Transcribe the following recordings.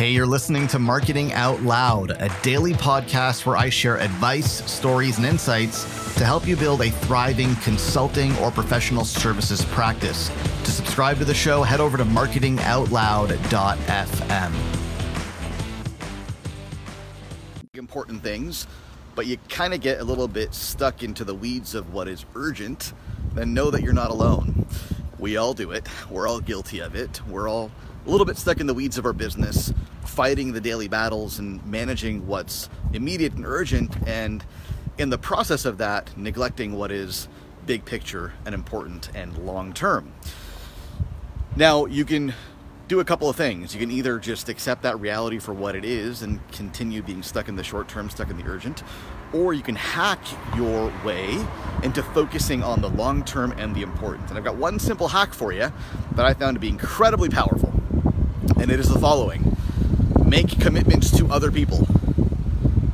Hey, you're listening to Marketing Out Loud, a daily podcast where I share advice, stories, and insights to help you build a thriving consulting or professional services practice. To subscribe to the show, head over to marketingoutloud.fm. Important things, but you kind of get a little bit stuck into the weeds of what is urgent, then know that you're not alone. We all do it, we're all guilty of it, we're all a little bit stuck in the weeds of our business, fighting the daily battles and managing what's immediate and urgent, and in the process of that, neglecting what is big picture and important and long term. Now, you can do a couple of things. You can either just accept that reality for what it is and continue being stuck in the short term, stuck in the urgent, or you can hack your way into focusing on the long term and the important. And I've got one simple hack for you that I found to be incredibly powerful and it is the following make commitments to other people.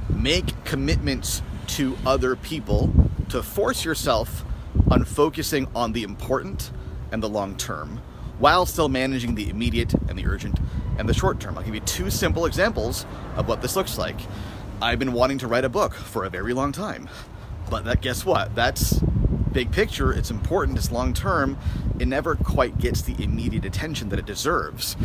Make commitments to other people to force yourself on focusing on the important and the long term while still managing the immediate and the urgent and the short term. I'll give you two simple examples of what this looks like. I've been wanting to write a book for a very long time, but that guess what? That's big picture, it's important, it's long term, it never quite gets the immediate attention that it deserves.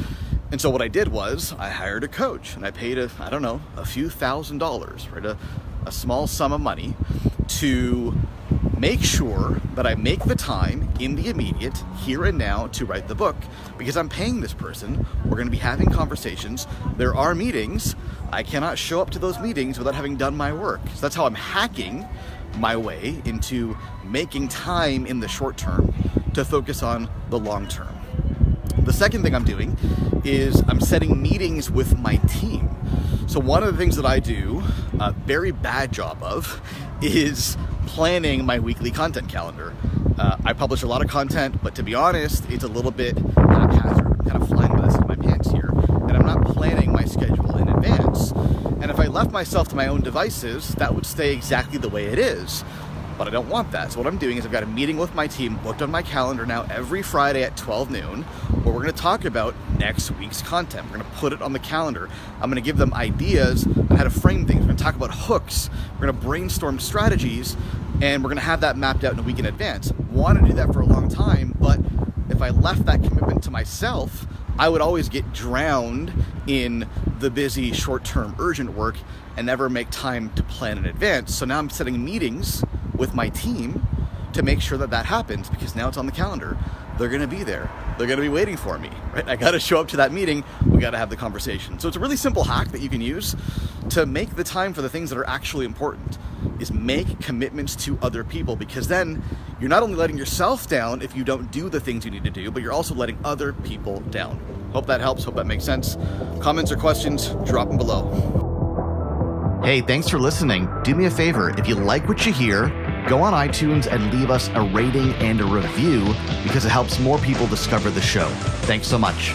And so what I did was I hired a coach and I paid a, I don't know, a few thousand dollars, right? A, a small sum of money to make sure that I make the time in the immediate, here and now, to write the book because I'm paying this person. We're going to be having conversations. There are meetings. I cannot show up to those meetings without having done my work. So that's how I'm hacking my way into making time in the short term to focus on the long term. The second thing I'm doing is I'm setting meetings with my team. So, one of the things that I do a very bad job of is planning my weekly content calendar. Uh, I publish a lot of content, but to be honest, it's a little bit haphazard. Kind of flying by the seat of my pants here, and I'm not planning my schedule in advance. And if I left myself to my own devices, that would stay exactly the way it is but I don't want that. So what I'm doing is I've got a meeting with my team booked on my calendar now every Friday at 12 noon where we're going to talk about next week's content. We're going to put it on the calendar. I'm going to give them ideas on how to frame things. We're going to talk about hooks. We're going to brainstorm strategies and we're going to have that mapped out in a week in advance. Wanted to do that for a long time, but if I left that commitment to myself, I would always get drowned in the busy, short term, urgent work and never make time to plan in advance. So now I'm setting meetings with my team to make sure that that happens because now it's on the calendar. They're going to be there. They're going to be waiting for me, right? I got to show up to that meeting. We got to have the conversation. So it's a really simple hack that you can use to make the time for the things that are actually important is make commitments to other people because then you're not only letting yourself down if you don't do the things you need to do, but you're also letting other people down. Hope that helps. Hope that makes sense. Comments or questions, drop them below. Hey, thanks for listening. Do me a favor if you like what you hear, go on iTunes and leave us a rating and a review because it helps more people discover the show. Thanks so much.